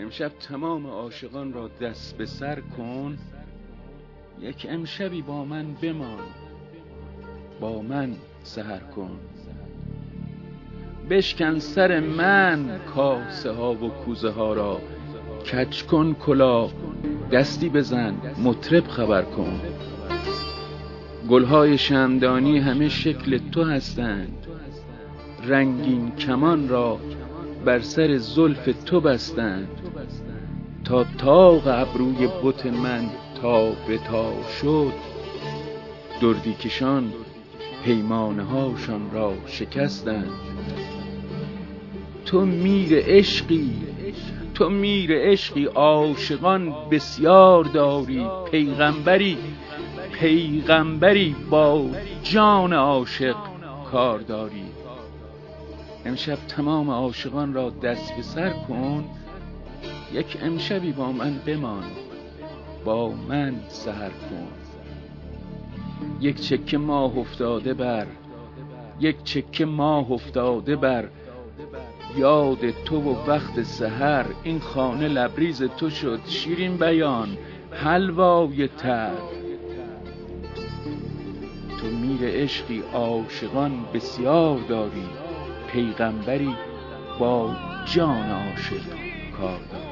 امشب تمام عاشقان را دست به سر کن. یک امشبی با من بمان. با من سهر کن. بشکن سر من کاسه ها و کوزه ها را. کچ کن کلا دستی بزن مطرب خبر کن. گلهای شمدانی همه شکل تو هستند. رنگین کمان را بر سر زلف تو بستند. تا تاق ابروی بت من تا به تا شد. دردی کشان پیمانه هاشان را شکستند. تو میر عشقی تو میر عشقی عاشقان بسیار داری پیغمبری پیغمبری با جان عاشق کار داری. امشب تمام عاشقان را دست به سر کن. یک امشبی با من بمان با من سهر کن. یک چکه ماه افتاده بر یک چکه ماه افتاده بر. یاد تو و وقت سحر این خانه لبریز تو شد. شیرین بیان حلوای تر. تو میر عشقی عاشقان بسیار داری پیغمبری با جان عاشق کار داری.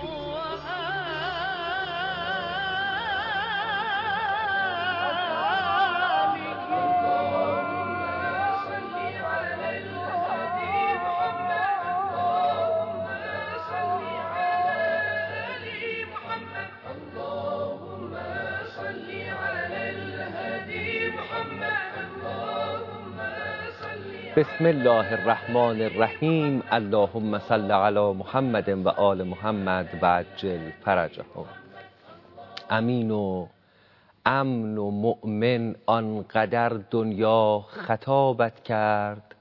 بسم الله الرحمن الرحیم. اللهم صل علی محمد و آل محمد و عجل فرجهم امین و امن و مؤمن آنقدر دنیا خطابت کرد.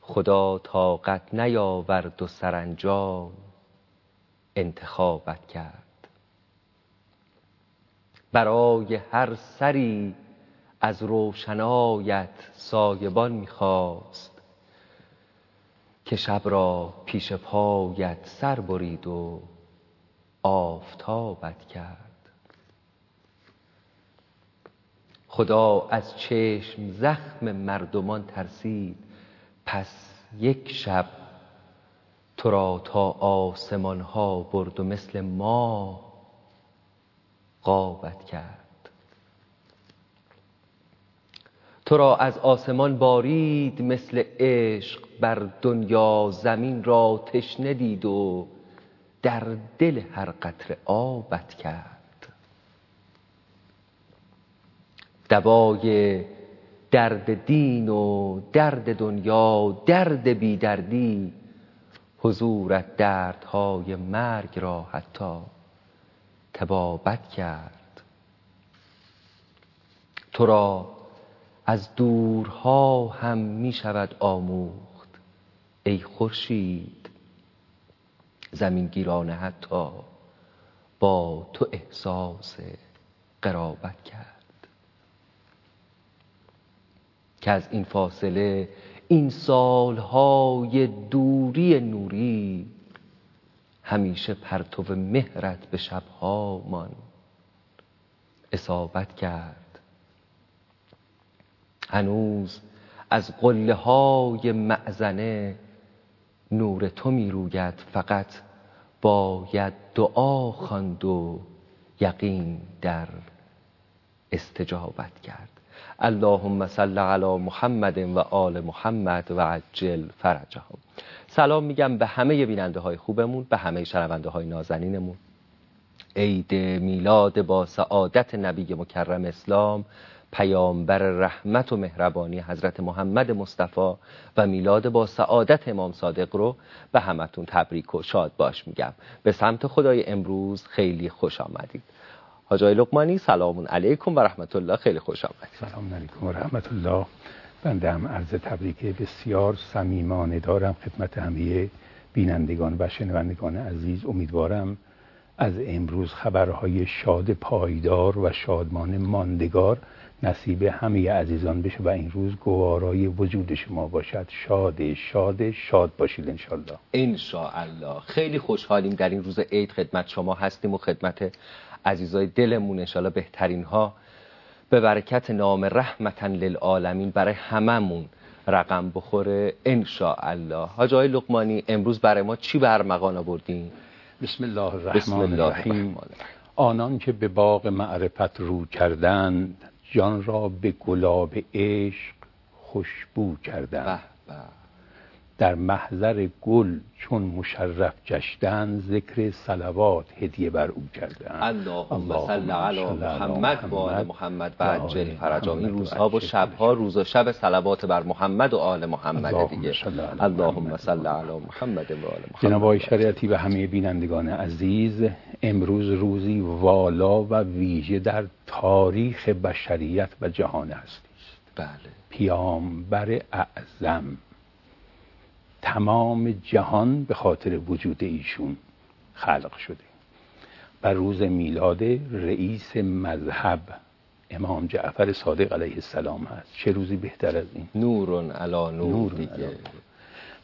خدا طاقت نیاورد و سرانجام انتخابت کرد. برای هر سری از روشنایت سایبان می‌خواست که شب را پیش پایت سر برید و آفتابت کرد. خدا از چشم زخم مردمان ترسید پس یک شب تو را تا آسمان ها برد و مثل ما قابت کرد. تو را از آسمان بارید مثل عشق بر دنیا زمین را تشنه دید و در دل هر قطره آبت کرد. دوای درد دین و درد دنیا درد بی دردی حضورت دردهای مرگ را حتی تبابت کرد. تو را از دورها هم می شود آموخت ای خورشید. زمین گیرانه حتی با تو احساس قرابت کرد. که از این فاصله این سالهای دوری نوری همیشه پرتو مهرت به شبهامان اصابت کرد. هنوز از قله های معزنه نور تو می روید فقط باید دعا خواند و یقین در استجابت کرد. اللهم صل علی محمد و آل محمد و عجل فرجهم. سلام میگم به همه بیننده های خوبمون به همه شنونده های نازنینمون. عید میلاد با سعادت نبی مکرم اسلام پیامبر رحمت و مهربانی حضرت محمد مصطفی و میلاد با سعادت امام صادق رو به همتون تبریک و شاد باش میگم. به سمت خدای امروز خیلی خوش آمدید. حاجای لقمانی سلام علیکم و رحمت الله خیلی خوش آمدید. سلام علیکم و رحمت الله بنده هم عرض تبریک بسیار صمیمانه دارم خدمت همه بینندگان و شنوندگان عزیز. امیدوارم از امروز خبرهای شاد پایدار و شادمان ماندگار نصیب همه عزیزان بشه و این روز گوارای وجود شما باشد. شاد شاد شاد باشید انشالله انشاءالله. خیلی خوشحالیم در این روز عید خدمت شما هستیم و خدمت عزیزای دلمون انشالله بهترین ها به برکت نام رحمتا للعالمین برای هممون رقم بخوره انشاءالله. حاج آقای لقمانی امروز برای ما چی برمغان آوردین؟ بسم الله الرحمن الرحیم. آنان که به باغ معرفت رو کردند جان را به گلاب عشق خوشبو کردند در محضر گل چون مشرف گشتن ذکر صلوات هدیه بر او کردن اللهم صل علی محمد و آل محمد. و عجل فرجا این روزها و شبها روز و شب صلوات بر محمد و آل محمد دیگه. اللهم صل علی محمد و آل محمد. جناب شریعتی و همه بینندگان عزیز امروز روزی والا و ویژه در تاریخ بشریت و جهان هستی است بله. پیامبر اعظم. تمام جهان به خاطر وجود ایشون خلق شده. و روز میلاد رئیس مذهب امام جعفر صادق علیه السلام هست. چه روزی بهتر از این؟ نورون علا نور, دیگه.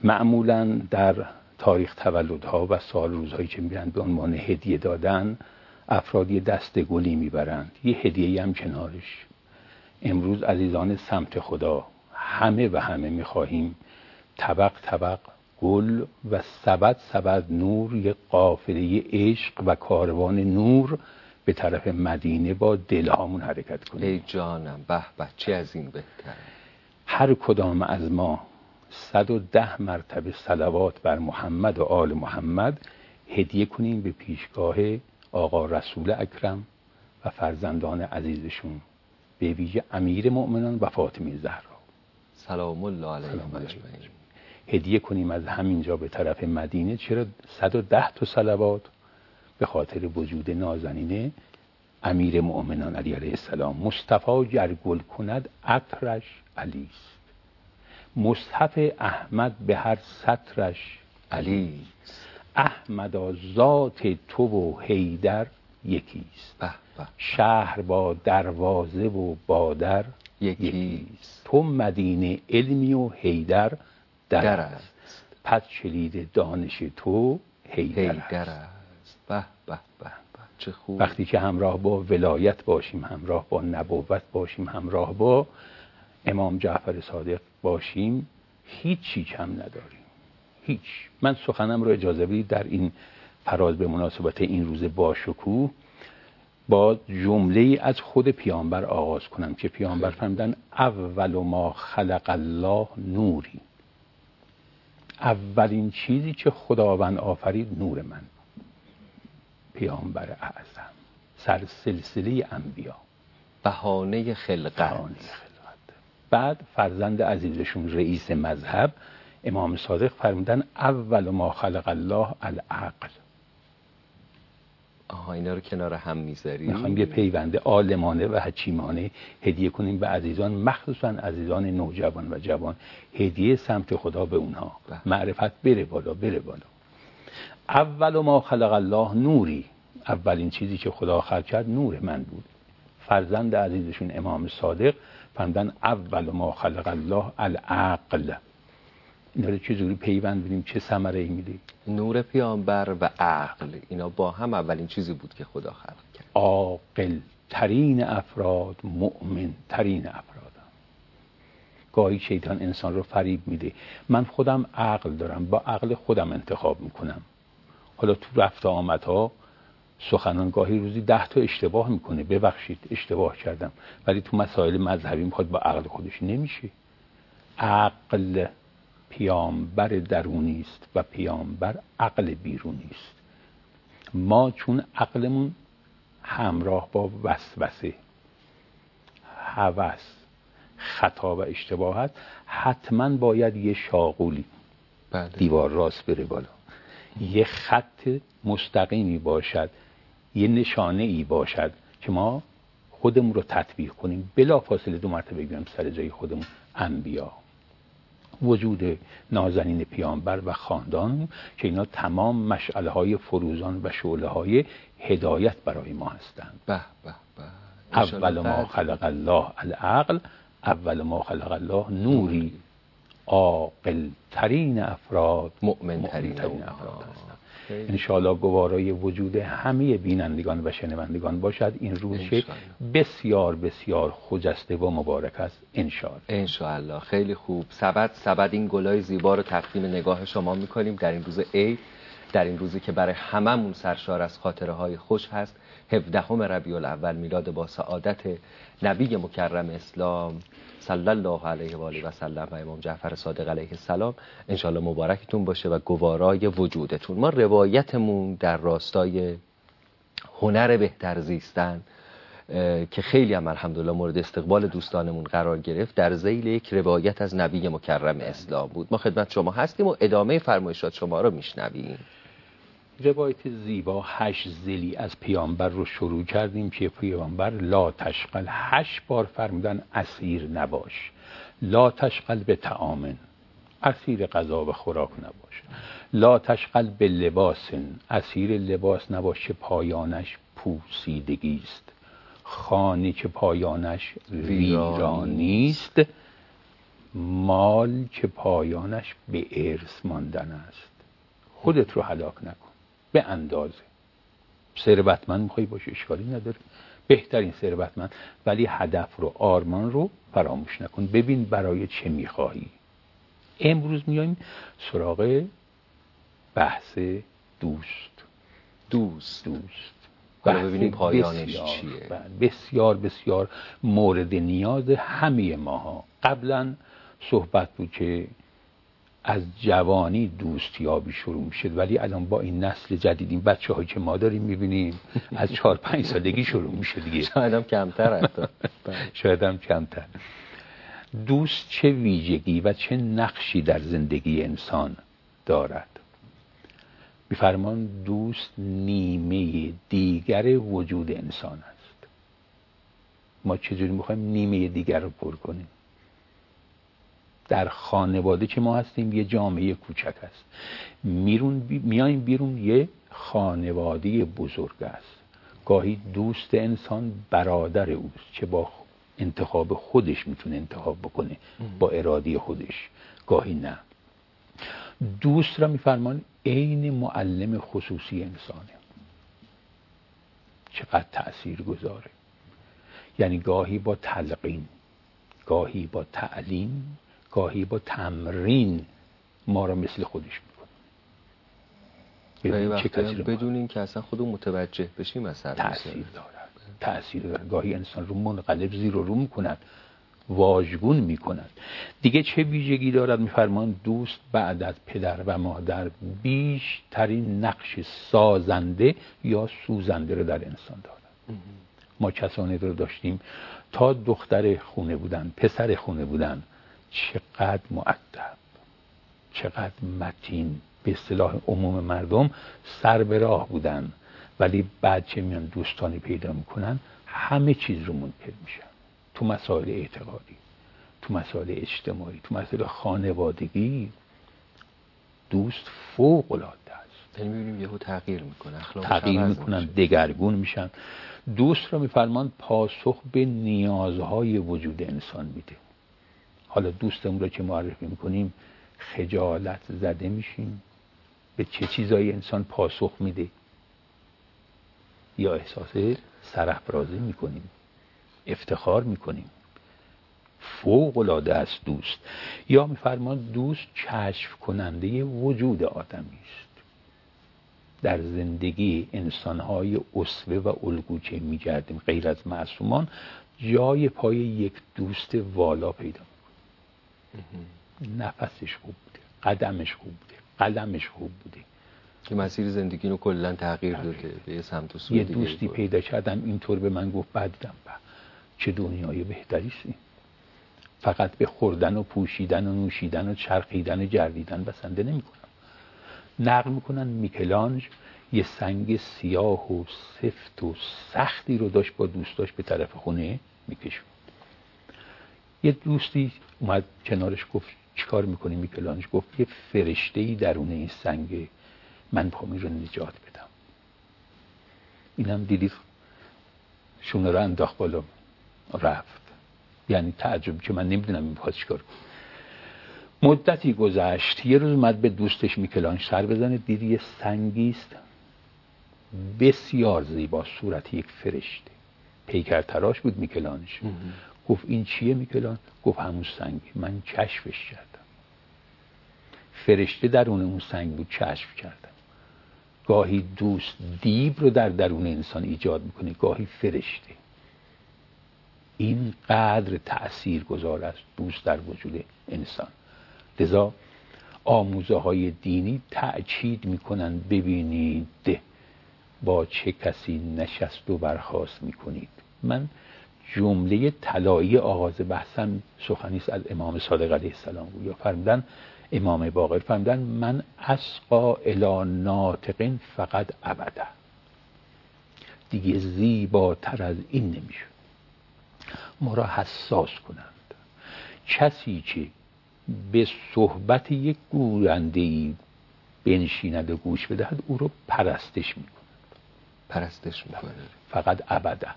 معمولا در تاریخ تولدها و سال روزهایی که میرن به عنوان هدیه دادن افرادی دست گلی می‌برند. یه هدیه هم کنارش. امروز عزیزان سمت خدا همه و همه می‌خواهیم طبق طبق گل و سبد سبد نور یک قافله عشق و کاروان نور به طرف مدینه با دلهامون حرکت کنیم. ای جانم به به چه از این بهتر هر کدام از ما صد و ده مرتبه صلوات بر محمد و آل محمد هدیه کنیم به پیشگاه آقا رسول اکرم و فرزندان عزیزشون به ویژه امیر مؤمنان و فاطمه زهرا. سلام الله علیهم هدیه کنیم از همینجا به طرف مدینه چرا 110 تا صلوات به خاطر وجود نازنینه امیر مؤمنان علی علیه السلام؟ مصطفی جرگل کند عطرش علی است. مصحف احمد به هر سطرش علی احمد ذات تو و حیدر یکیست شهر با دروازه و بادر یکیست تو مدینه علمی و حیدر در, است. پس کلید دانش تو هیدر, است. به به به چه خوب. وقتی که همراه با ولایت باشیم همراه با نبوت باشیم همراه با امام جعفر صادق باشیم هیچی کم نداریم. هیچ. من سخنم رو اجازه بدید در این فراز به مناسبت این روز باشکوه با جمله از خود پیامبر آغاز کنم که پیامبر فرمودن اول ما خلق الله نوری. اولین چیزی که خداوند آفرید نور من. پیامبر اعظم سر سلسله انبیا. بهانه خلقت. بعد فرزند عزیزشون رئیس مذهب امام صادق فرمودن اول ما خلق الله العقل. آها اینا رو کنار هم می‌ذاری. می‌خوایم یه پیوند عالمانه و حکیمانه هدیه کنیم به عزیزان مخصوصا عزیزان نوجوان و جوان. هدیه سمت خدا به اونها. بله. معرفت بره بالا بره بالا. اول ما خلق الله نوری. اولین چیزی که خدا خلق کرد نور من بود. فرزند عزیزشون امام صادق فرمودن اول ما خلق الله العقل. اینا رو چجوری پیوند بدیم چه ثمره ای میده نور پیامبر و عقل اینا با هم اولین چیزی بود که خدا خلق کرد. عاقل ترین افراد مؤمن ترین افراد. گاهی شیطان انسان رو فریب میده. من خودم عقل دارم با عقل خودم انتخاب می‌کنم. حالا تو رفت آمدها سخنان گاهی روزی ده تا اشتباه می‌کنه. ببخشید اشتباه کردم. ولی تو مسائل مذهبی می‌خواد با عقل خودش نمیشه. عقل پیامبر درونی است و پیامبر عقل بیرونی است. ما چون عقلمون همراه با وسوسه هوس خطا و اشتباهت حتما باید یه شاغولی بله. دیوار راست بره بالا. یه خط مستقیمی باشد یه نشانه ای باشد که ما خودمون رو تطبیق کنیم. بلا فاصله دو مرتبه بیام سر جای خودمون. انبیا. وجود نازنین پیامبر و خاندان که اینا تمام مشعله های فروزان و شعله های هدایت برای ما هستند. به به به. اول ما خلق الله العقل اول ما خلق الله نوری عاقل ترین افراد مؤمن ترین افراد هستند. انشاءالله گوارای وجود همه بینندگان و شنوندگان باشد. این روز بسیار بسیار خجسته و مبارک است. انشاءالله. انشاءالله. خیلی خوب. سبد سبد این گلای زیبا رو تقدیم نگاه شما می‌کنیم. در این روز عید در این روزی که برای هممون سرشار از خاطره های خوش هست. 17 ربیع الاول میلاد با سعادت نبی مکرم اسلام صلی الله علیه و آله و سلم و امام جعفر صادق علیه السلام انشالله مبارکتون باشه و گوارای وجودتون. ما روایتمون در راستای هنر بهتر زیستن که خیلی هم الحمدلله مورد استقبال دوستانمون قرار گرفت در زیل یک روایت از نبی مکرم اسلام بود. ما خدمت شما هستیم و ادامه فرمایشات شما رو میشنویم. روایت زیبا هشت زلی از پیامبر رو شروع کردیم که پیامبر لا تشقل هشت بار فرمودن اسیر نباش. لا تشقل به تعامن اسیر غذا و خوراک نباش. لا تشقل به لباس اسیر لباس نباش که پایانش پوسیدگی است. خانی که پایانش ویرانی است. مال که پایانش به ارث ماندن است. خودت رو هلاک نکن. به اندازه. ثروتمند می‌خوای باشه اشکالی نداره. بهترین ثروتمند ولی هدف رو آرمان رو فراموش نکن. ببین برای چه می‌خواهی. امروز میایم سراغ بحث دوست. دوست. دوست. ببینیم پایانش چیه. بله، بسیار بسیار مورد نیاز همه ماها. قبلا صحبت بود که از جوانی دوستیابی شروع میشه ولی الان با این نسل جدید این بچه هایی که ما داریم می‌بینیم از چهار پنج سالگی شروع میشه دیگه. شاید هم کمتر شاید هم کمتر. دوست چه ویژگی و چه نقشی در زندگی انسان دارد؟ میفرمان دوست نیمه دیگر وجود انسان است. ما چجوری می‌خوایم نیمه دیگر رو پر کنیم؟ در خانواده که ما هستیم یه جامعه کوچک است. میرون بی... میایم بیرون یه خانواده بزرگ است. گاهی دوست انسان برادر اوست که با انتخاب خودش می‌تونه انتخاب بکنه با ارادی خودش. گاهی نه. دوست را میفرمان عین معلم خصوصی انسانه. چقدر تأثیر گذاره. یعنی گاهی با تلقین گاهی با تعلیم گاهی با تمرین ما را مثل خودش می‌کنه. بدون این که اصلا خودمون متوجه بشیم مثلا تاثیر دارد. تاثیر دارد. گاهی انسان رو منقلب زیر و رو می‌کند. واژگون می‌کند. دیگه چه ویژگی دارد؟ میفرمان دوست بعد از پدر و مادر بیشترین نقش سازنده یا سوزنده رو در انسان دارد. ما کسانی رو داشتیم تا دختر خونه بودن پسر خونه بودن. چقدر معدب چقدر متین. به اصطلاح عموم مردم سر به راه بودن. ولی بعد چه میان دوستانی پیدا می‌کنن همه چیز رو منکر میشن. تو مسائل اعتقادی تو مسائل اجتماعی تو مسائل خانوادگی دوست فوق العاده است. یعنی می‌بینیم یهو تغییر می‌کنن تغییر می‌کنن دگرگون میشن. دوست رو میفرمان پاسخ به نیازهای وجود انسان میده. حالا دوستمون رو که معرفی می‌کنیم خجالت زده میشیم. به چه چیزایی انسان پاسخ میده؟ یا احساس سرفرازی می‌کنیم افتخار می‌کنیم. فوق العاده است دوست. یا میفرمان دوست کشف کننده وجود آدمی است. در زندگی انسانهای اصوه و الگو که میگردیم غیر از معصومان جای پای یک دوست والا پیدا نفسش خوب بوده قدمش خوب بوده قلمش خوب بوده. که مسیر زندگی رو کلا تغییر داده به یه سمت و یه دوستی پیدا کردم اینطور به من گفت بعدم با چه دنیای بهتری فقط به خوردن و پوشیدن و نوشیدن و چرخیدن و جردیدن بسنده نمی‌کنم نقل می‌کنن میکلانج یه سنگ سیاه و سفت و سختی رو داشت با دوستاش به طرف خونه میکشون. یه دوستی اومد کنارش گفت چیکار می‌کنی میکلانج گفت یه فرشته ای درون این سنگ من می‌خوام رو نجات بدم. اینم دیدید شونه رو انداخت بالا رفت. یعنی تعجب که من نمی‌دونم این می‌خواد چیکار مدتی گذشت یه روز اومد به دوستش میکلان سر بزنه دید یه سنگیست بسیار زیبا صورت یک فرشته. پیکر تراش بود میکلانش. گفت این چیه میکلان؟ گفت همون سنگ. من کشفش کردم. فرشته درون اون سنگ بود کشف کردم. گاهی دوست دیب رو در درون انسان ایجاد می‌کنه گاهی فرشته. این قدر تأثیر گذار است دوست در وجود انسان. لذا آموزه های دینی تأکید می‌کنن ببینید با چه کسی نشست و برخواست می‌کنید. من جمله طلایی آغاز بحثم سخنی از امام صادق علیه السلام بود. یا فرمودن امام باقر فرمودن من اسقا الی ناطقین فقط ابدا. دیگه زیباتر از این نمیشه ما را حساس کنند. کسی که به صحبت یک گوینده ای بنشیند و گوش بدهد او رو پرستش می‌کند. پرستش می‌کنه فقط ابدا.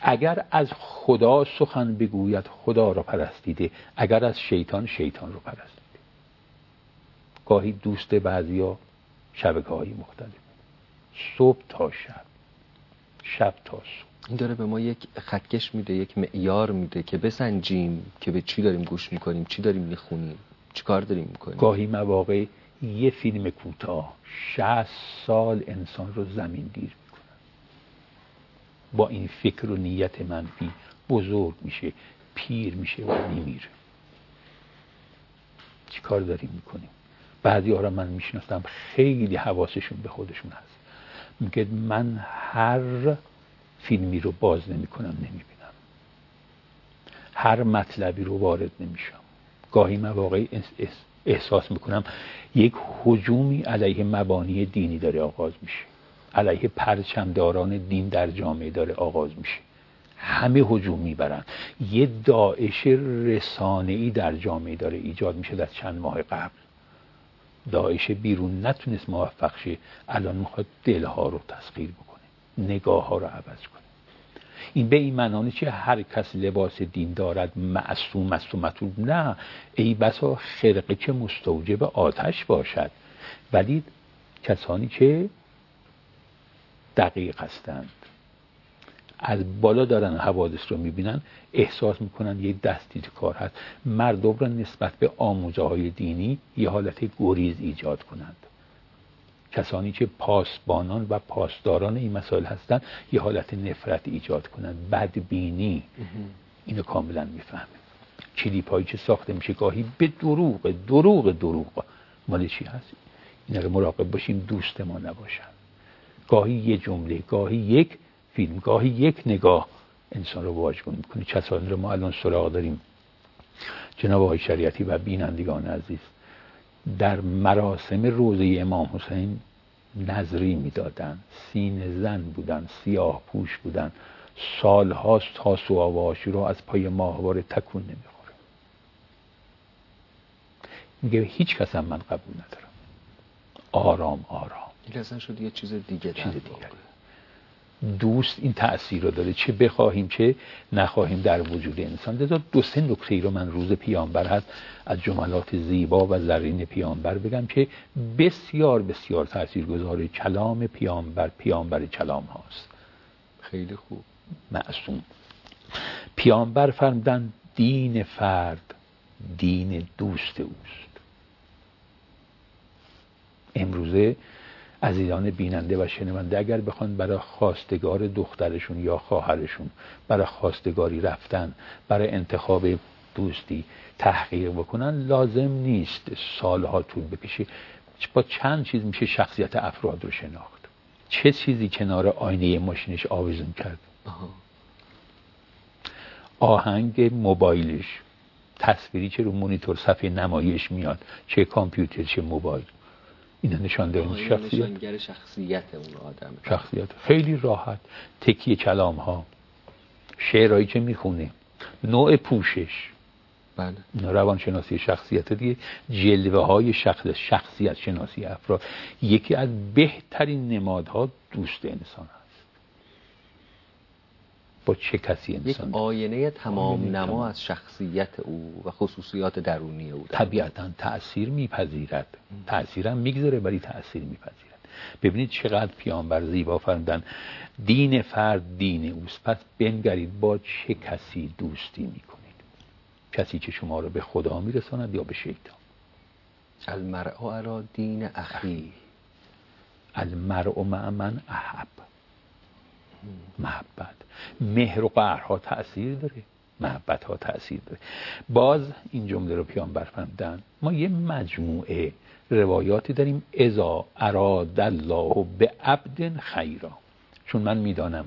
اگر از خدا سخن بگوید خدا را پرستیده. اگر از شیطان شیطان رو پرستیده. گاهی دوست بعضیا شبکه های مختلف. صبح تا شب. شب تا صبح. این داره به ما یک خطکش میده یک معیار میده که بسنجیم که به چی داریم گوش می‌کنیم چی داریم می‌خونیم چی کار داریم می‌کنیم. گاهی مواقع یه فیلم کوتاه 60 سال انسان رو زمین گیر با این فکر و نیت منفی بزرگ میشه پیر میشه و میمیره چی کار داریم می‌کنیم؟ بعضی ها من می‌شناسم خیلی حواسشون به خودشون هست. میگه من هر فیلمی رو باز نمی کنم نمی بینم هر مطلبی رو وارد نمیشم. گاهی مواقعی احساس می‌کنم یک حجومی علیه مبانی دینی داره آغاز میشه. علیه پرچمداران دین در جامعه داره آغاز میشه. همه هجوم می‌برن. یه داعش رسانه ای در جامعه داره ایجاد میشه در چند ماه قبل. داعش بیرون نتونست موفق شه الان می‌خواد دلها رو تسخیر بکنه نگاه ها رو عوض کنه. این به این معنی چه هر کس لباس دین دارد معصوم است و مطلوب. نه. ای بسا خرقه که مستوجب آتش باشد. ولی کسانی که دقیق هستند. از بالا دارن حوادث رو می‌بینن احساس می‌کنن یه دستی کار هست. مردم را نسبت به آموزه های دینی یه حالت گریز ایجاد کنند. کسانی که پاسبانان و پاسداران این مسائل هستند یه حالت نفرت ایجاد کنند. بدبینی. اینو کاملا می‌فهمه کلیپ هایی که ساخته میشه گاهی به دروغ دروغ دروغ. مال چی هست؟ اینا رو مراقب باشیم دوست ما نباشن. گاهی یه جمله گاهی یک فیلم گاهی یک نگاه انسان رو واجب می‌کنه. کسانی رو ما الان سراغ داریم. جناب آقای شریعتی و بینندگان عزیز در مراسم روزه امام حسین نظری می‌دادن. سین زن بودن سیاه پوش بودن. سالهاست تا و رو از پای ماهواره تکون نمی‌خوره. میگه هیچ کس من قبول ندارم. آرام آرام. این اصلا شد یه چیز دیگه چیز دیگه دوست این تأثیر رو داره. چه بخواهیم چه نخواهیم در وجود انسان. لذا دو سه نکته رو من روز پیامبر هست از جملات زیبا و زرین پیامبر بگم که بسیار بسیار تاثیرگذار کلام پیامبر پیامبر کلام هاست. خیلی خوب. معصوم. پیامبر فرمودن دین فرد دین دوست اوست. امروزه عزیزان بیننده و شنونده اگر بخوان برای خواستگار دخترشون یا خواهرشون برای خواستگاری رفتن برای انتخاب دوستی تحقیق بکنن لازم نیست سالها طول بکشه. با چند چیز میشه شخصیت افراد رو شناخت. چه چیزی کنار آینه ماشینش آویزون کرد؟ آهنگ موبایلش. تصویری که رو مونیتور صفحه نمایش میاد. چه کامپیوتر چه موبایل. اینا نشان دهنده شخصیت. شخصیت اون آدم شخصیت. خیلی راحت. تکیه کلام ها شعرهایی که می‌خونه. نوع پوشش. بله. روانشناسی شخصیت دیگه. جلوه های شخص شخصیت شناسی افراد. یکی از بهترین نمادها دوست انسان هست. با چه کسی انسان یک آینه تمام نما از شخصیت او و خصوصیات درونی او طبیعتا تأثیر میپذیرد. تأثیرم می‌گذاره ولی تأثیر میپذیرد. ببینید چقدر پیامبر زیبا فرمودن دین فرد دین اوست. پس بنگرید با چه کسی دوستی می‌کنید؟ کسی که شما رو به خدا میرساند یا به شیطان؟ المرء علی دین اخی المرء مع من احب. محبت. مهر و قهرها تأثیر داره. محبت ها تأثیر داره. باز این جمله رو پیامبر فرمودن ما یه مجموعه روایاتی داریم. ازا اراد الله به عبد خیرا. چون من می‌دانم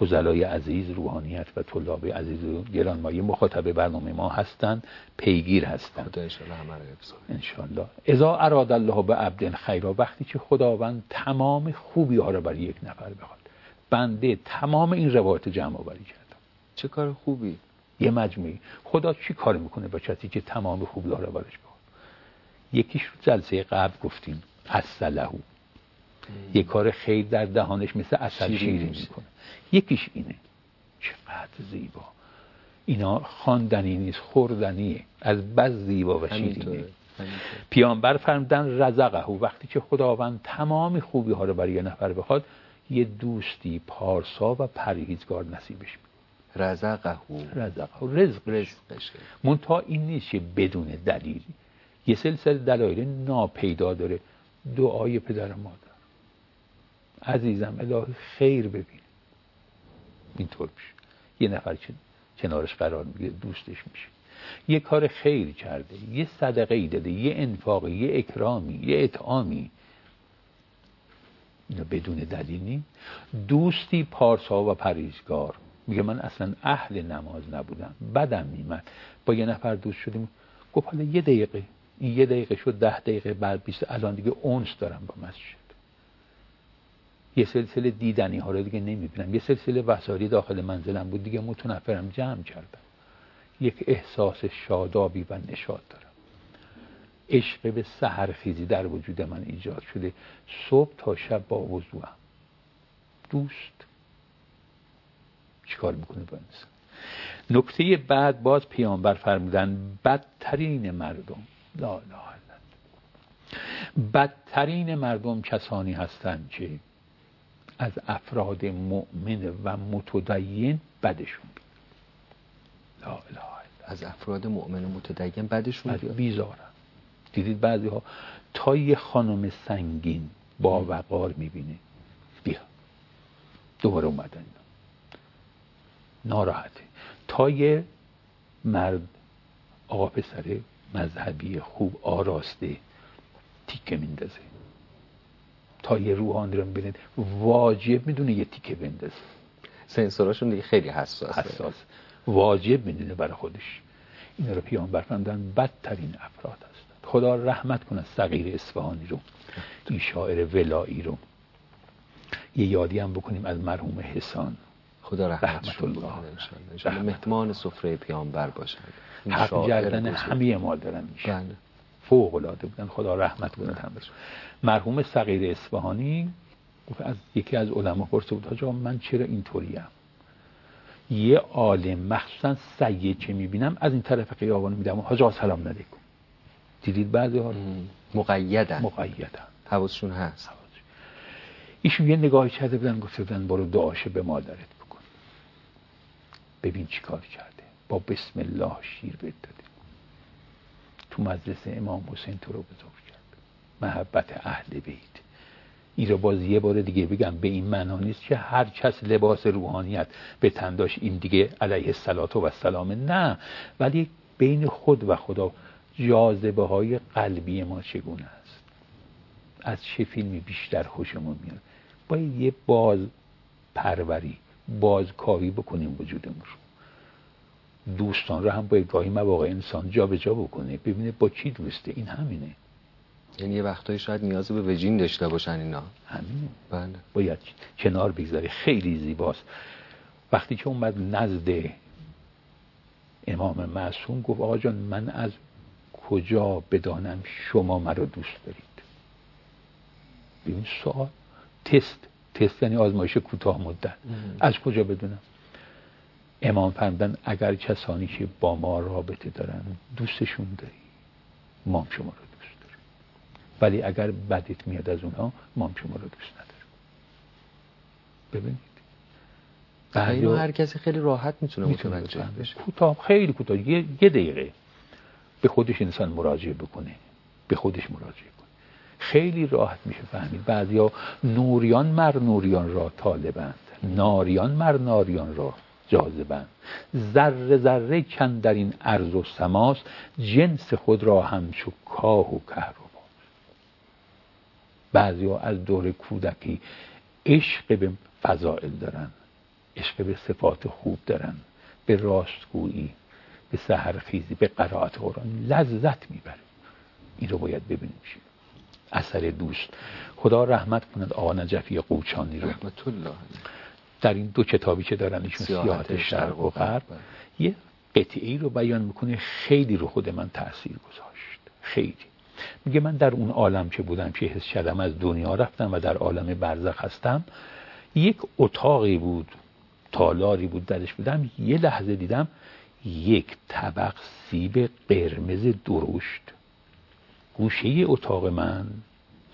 فضلای عزیز روحانیت و طلاب عزیز و گرانمایه مخاطب برنامه ما هستند پیگیر هستند انشالله ازا اراد الله به عبد خیرا وقتی که خداوند تمام خوبی ها را برای یک نفر بخواد. بنده تمام این روایت جمع آوری کردم. چه کار خوبی. یه مجموعی خدا چی کار می‌کنه با کسی که تمام خوبی ها رو برش بخواد یکیش رو جلسه قبل گفتیم اصلهو یه کار خیر در دهانش مثل اصل شیرین می‌کنه. یکیش اینه. چقدر زیبا. اینا خواندنی نیست خوردنیه. از بس زیبا و شیرینه. پیامبر فرمودن رزقه وقتی که خداوند تمام خوبی ها رو برای یه نفر بخواد یه دوستی پارسا و پرهیزگار نصیبش میده رزقه. رزقه. رزق رزقشه منتها این نیست که بدون دلیل. یه سلسله دلایل ناپیدا داره. دعای پدر مادر. عزیزم الهی خیر ببین. اینطور میشه. یه نفر که کنارش قرار میگه دوستش میشه. یه کار خیر کرده. یه صدقه ای داده. یه انفاقی یه اکرامی یه اطعامی. بدون دلیل دوستی پارسا و پریزگار. میگه من اصلا اهل نماز نبودم. بدم میمد با یه نفر دوست شدیم. گفت حالا یه دقیقه. این یه دقیقه شد ده دقیقه بعد بیست. الان دیگه اونس دارم با مسجد. یه سلسله دیدنی. ها رو دیگه نمی‌بینم. یه سلسله وسایلی داخل منزلم بود. دیگه متنفرم. جمع کردم. یک احساس شادابی و نشاد دارم. عشق به سهرخیزی در وجود من ایجاد شده. صبح تا شب با وضوعم دوست. چیکار می‌کنه با انسان؟ نکته بعد باز پیامبر فرمودن بدترین مردم. لا لا بدترین مردم کسانی هستند که از افراد مؤمن و متدین بدشون لا لا از افراد مؤمن و متدین بدشون بیزارن. دیدید بعضی ها تا یه خانم سنگین با وقار می‌بینه. بیا. دوباره اومدن. ناراحته. تا یه مرد آقا پسر مذهبی خوب آراسته تیکه میندازه. تا یه روحانی رو ببینید واجب می‌دونه یه تیکه بندازه. سنسوراشون دیگه خیلی حساس حساس واجب می‌دونه برای خودش. اینا رو پیامبر فرمودن بدترین افراد هست. خدا رحمت کنه صغیر اصفهانی رو این شاعر ولایی رو. یه یادی هم بکنیم از مرحوم حسان. خدا رحمت, رحمت الله. مهمان سفره پیامبر باشد حق گردن همه ما دارن میشه. بله. فوق العاده بودن. خدا رحمت کنه هم مرحوم صغیر اصفهانی از یکی از علما پرسید بود من چرا اینطوریم؟ یه عالم مخصوصا سید که می‌بینم از این طرف قیابان میدم. حاج سلام علیکم. دیدید بعضی ها مقیدن. مقیدن. حواسشون هست. ایشون یه نگاهی کرده بودن گفته بودن برو دعاشه به مادرت بکن. ببین چی کار کرده. با بسم الله شیر بهت داده. تو مجلس امام حسین تو رو بزرگ کرد محبت اهل بیت. این رو باز یه بار دیگه بگم به این معنا نیست که هر کس لباس روحانیت به تنداش این دیگه علیه السلام و السلام نه. ولی بین خود و خدا جاذبه های قلبی ما چگونه است؟ از چه فیلمی بیشتر خوشمون میاد؟ باید یه باز پروری بازکاوی بکنیم وجودمون رو. دوستان رو هم باید گاهی مواقع انسان جا به جا بکنه ببینه با چی دوسته. این همینه. یعنی یه وقتایی شاید نیاز به وجین داشته باشن اینا. همینه. بله. باید کنار بگذاری خیلی زیباست. وقتی که اومد نزد امام معصوم گفت آقا جان من از کجا بدانم شما مرا دوست دارید. ببین سوال تست تست یعنی آزمایش کوتاه مدت. از کجا بدونم؟ امام فرمودن اگر کسانی که با ما رابطه دارن دوستشون داری ما شما رو دوست داریم. ولی اگر بدت میاد از اونها ما شما رو دوست نداریم. ببینید. اینو هر کسی خیلی راحت می‌تونه متوجه بشه. کوتاه خیلی کوتاه. یه،, یه دقیقه. به خودش انسان مراجعه بکنه. به خودش مراجعه کنه. خیلی راحت میشه فهمید. بعضیا نوریان مر نوریان را طالبند. ناریان مر ناریان را جاذبند. ذره ذره کن در این ارز و سماست جنس خود را همچو کاه و کهربا. بعضیا از دور کودکی عشق به فضائل دارن. عشق به صفات خوب دارن. به راستگویی به سهرخیزی به قرائت قرآن لذت می‌بره این رو باید ببینیم اثر دوست. خدا رحمت کند آقا نجفی قوچانی رو. رحمت الله در این دو کتابی که دارن ایشون سیاحت شرق و غرب یه قطعی رو بیان می‌کنه خیلی رو خود من تاثیر گذاشت. خیلی. میگه من در اون عالم که بودم که حس شدم از دنیا رفتم و در عالم برزخ هستم. یک اتاقی بود تالاری بود درش بودم. یه لحظه دیدم یک طبق سیب قرمز درشت. گوشه اتاق من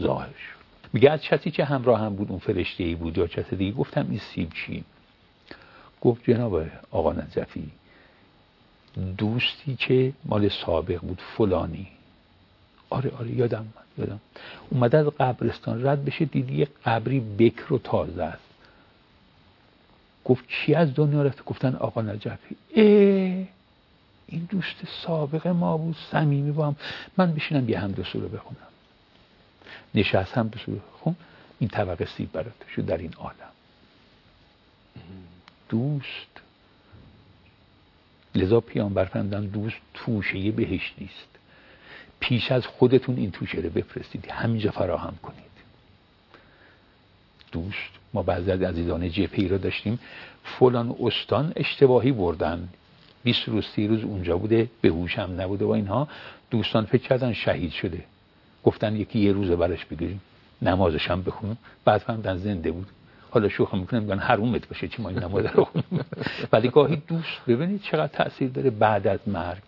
ظاهر شد. میگه از کسی که همراه هم بود اون فرشته ای بود یا کسی دیگه؟ گفتم این سیب چی؟ گفت جناب آقا نجفی دوستی که مال سابق بود فلانی. آره آره یادم یادم. اومده از قبرستان رد بشه دیدی یه قبری بکر و تازه است. گفت کی از دنیا رفته؟ گفتن آقا نجفی اه این دوست سابق ما بود صمیمی با هم. من بشینم یه هم رو بخونم. نشست هم رو. خون این طبقه سیب برات شد در این عالم. دوست. لذا پیامبر فرمودن دوست توشه بهش نیست. پیش از خودتون این توشه رو بفرستید. همینجا فراهم کنید. دوست. ما بعضی از عزیزان جپی رو داشتیم. فلان استان اشتباهی بردن. 20 روز سی روز اونجا بوده به هوشم نبوده و اینها. دوستان فکر کردن شهید شده. گفتن یکی یه روز برش بگیریم نمازش هم بخونم بعد فهمدن زنده بود. حالا شوخ می‌کنم میگن حرومت باشه چی ما این نماز رو ولی گاهی دوست ببینید چقدر تاثیر داره بعد از مرگ.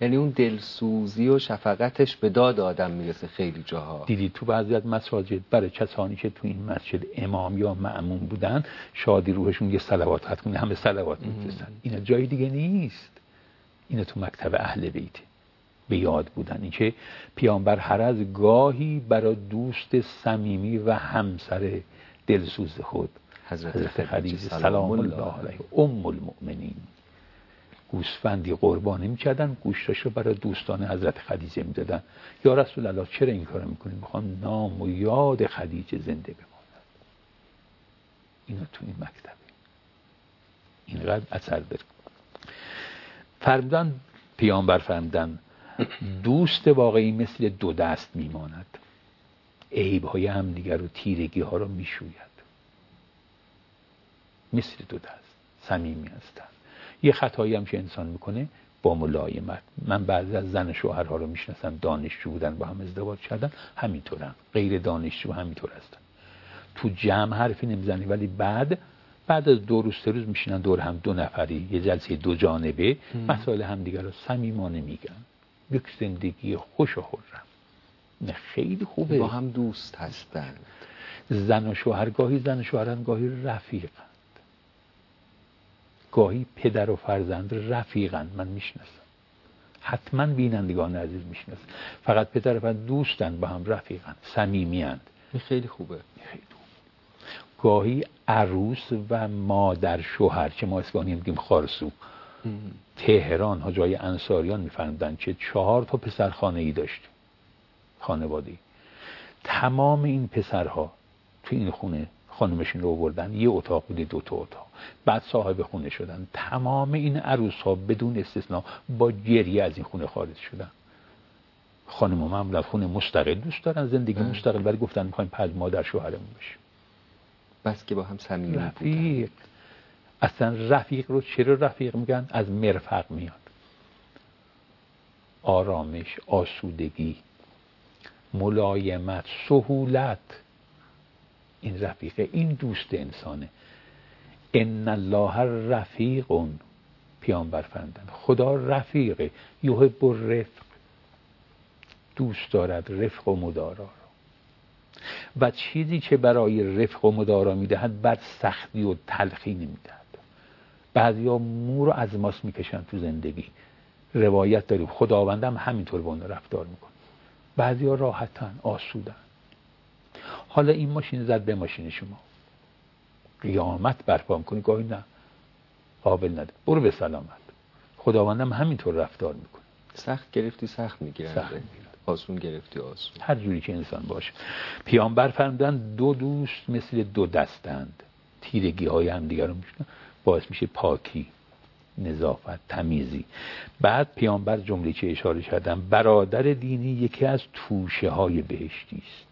یعنی اون دلسوزی و شفقتش به داد آدم می‌رسه خیلی جاها. دیدی تو بعضی از مساجد برای کسانی که تو این مسجد امام یا معموم بودن شادی روحشون یه صلوات کنه همه صلوات میفرستن. اینا جای دیگه نیست. اینا تو مکتب اهل بیت. به یاد بودن. این که پیامبر هر از گاهی برای دوست صمیمی و همسر دلسوز خود حضرت خدیجه سلام الله علیه. ام المؤمنین. گوسفندی قربانی می‌کردن گوشتش رو برای دوستان حضرت خدیجه می‌دادن. یا رسول الله چرا این کارو می‌کنیم می‌خوام نام و یاد خدیجه زنده بماند اینو تو این مکتبه. اینقدر اثر داره. فرمودن پیامبر فرمودن دوست واقعی مثل دو دست میماند. عیب های هم دیگر و تیرگی ها رو می‌شوید. مثل دو دست. صمیمی هستن یه خطایی هم که انسان می‌کنه با ملایمت. من بعضی از زن شوهرها رو می‌شناسم دانشجو بودن با هم ازدواج کردن همینطورن غیر دانشجو همینطور هستن. تو جمع حرفی نمی‌زنی ولی بعد بعد از دو روز سه روز میشینن دور هم دو نفری یه جلسه دو جانبه. مسائل همدیگه رو صمیمانه میگن یک زندگی خوش و خورم. نه خیلی خوبه. با هم دوست هستن. زن و شوهر گاهی زن و شوهرن گاهی رفیقن. گاهی پدر و فرزند رفیقن من می‌شناسم. حتما بینندگان عزیز می‌شناسم فقط پدر و فرزند دوستن با هم رفیقن صمیمیاند. این خیلی خوبه. خیلی گاهی عروس و مادر شوهر که ما اسپانی میگیم خارسو. تهران ها جای انصاریان میفرمدن که چهار تا پسر خانه ای داشت. خانوادی تمام این پسرها تو این خونه خانمشون رو بردن یه اتاق بوده دو تا اتاق. بعد صاحب خونه شدن. تمام این عروس ها بدون استثنا با گریه از این خونه خارج شدن. خانم معمولا خونه مستقل دوست دارن زندگی مستقل. ولی گفتن می‌خوایم پد مادر شوهرمون بشیم. بس که با هم صمیمی رفیق. اصلا رفیق رو چرا رفیق میگن؟ از مرفق میاد. آرامش آسودگی ملایمت سهولت. این رفیقه این دوست انسانه. ان الله رفیق پیامبر فرمودن. خدا رفیقه. یحب الرفق. دوست دارد رفق و مدارا را. و چیزی که برای رفق و مدارا می‌دهد بر سختی و تلخی نمی‌دهد. بعضیا مو رو از می‌کشن تو زندگی. روایت داریم. خداوندم همینطور با رفتار می‌کنه. بعضیا راحتن آسودن. حالا این ماشین زد به ماشین شما. قیامت برپا می‌کنی گاهی نه. قابل نده. برو به سلامت. خداوندم همینطور رفتار می‌کنه. سخت گرفتی سخت می‌گیره سخت آسون گرفتی آسون. هر جوری که انسان باشه. پیامبر فرمودن دو دوست مثل دو دستند. تیرگی های همدیگر رو میشنن باعث میشه پاکی نظافت تمیزی. بعد پیامبر جمله که اشاره کردم برادر دینی یکی از توشه های بهشتی است.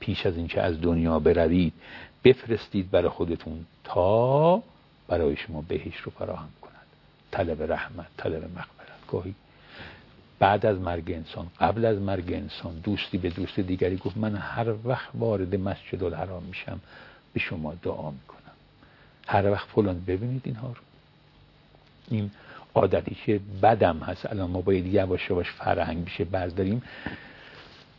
پیش از اینکه از دنیا بروید بفرستید برای خودتون تا برای شما بهش رو فراهم کند. طلب رحمت طلب مغفرت. گاهی بعد از مرگ انسان قبل از مرگ انسان دوستی به دوست دیگری گفت من هر وقت وارد مسجد الحرام میشم به شما دعا می‌کنم. هر وقت فلان ببینید اینها رو. این عادتی که بدم هست. الان ما باید یواش یواش فرهنگ بشه برداریم.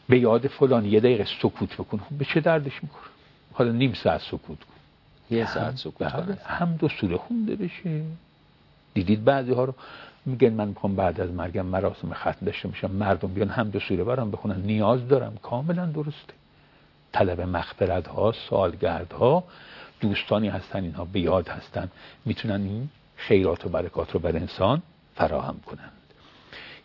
به یاد فلان یه دقیقه سکوت بکن. خب به چه دردش می‌خوره؟ حالا نیم ساعت سکوت کن. یه ساعت سکوت بله. هم دو سوره خونده بشه. دیدید بعضی ها رو؟ میگن من می‌خوام بعد از مرگم مراسم ختم داشته میشم مردم بیان هم دو سوره برام بخونن. نیاز دارم. کاملا درسته. طلب مغفرت ها سالگرد ها دوستانی هستن اینها به یاد هستن. می‌تونن این خیرات و برکات رو بر انسان فراهم کنند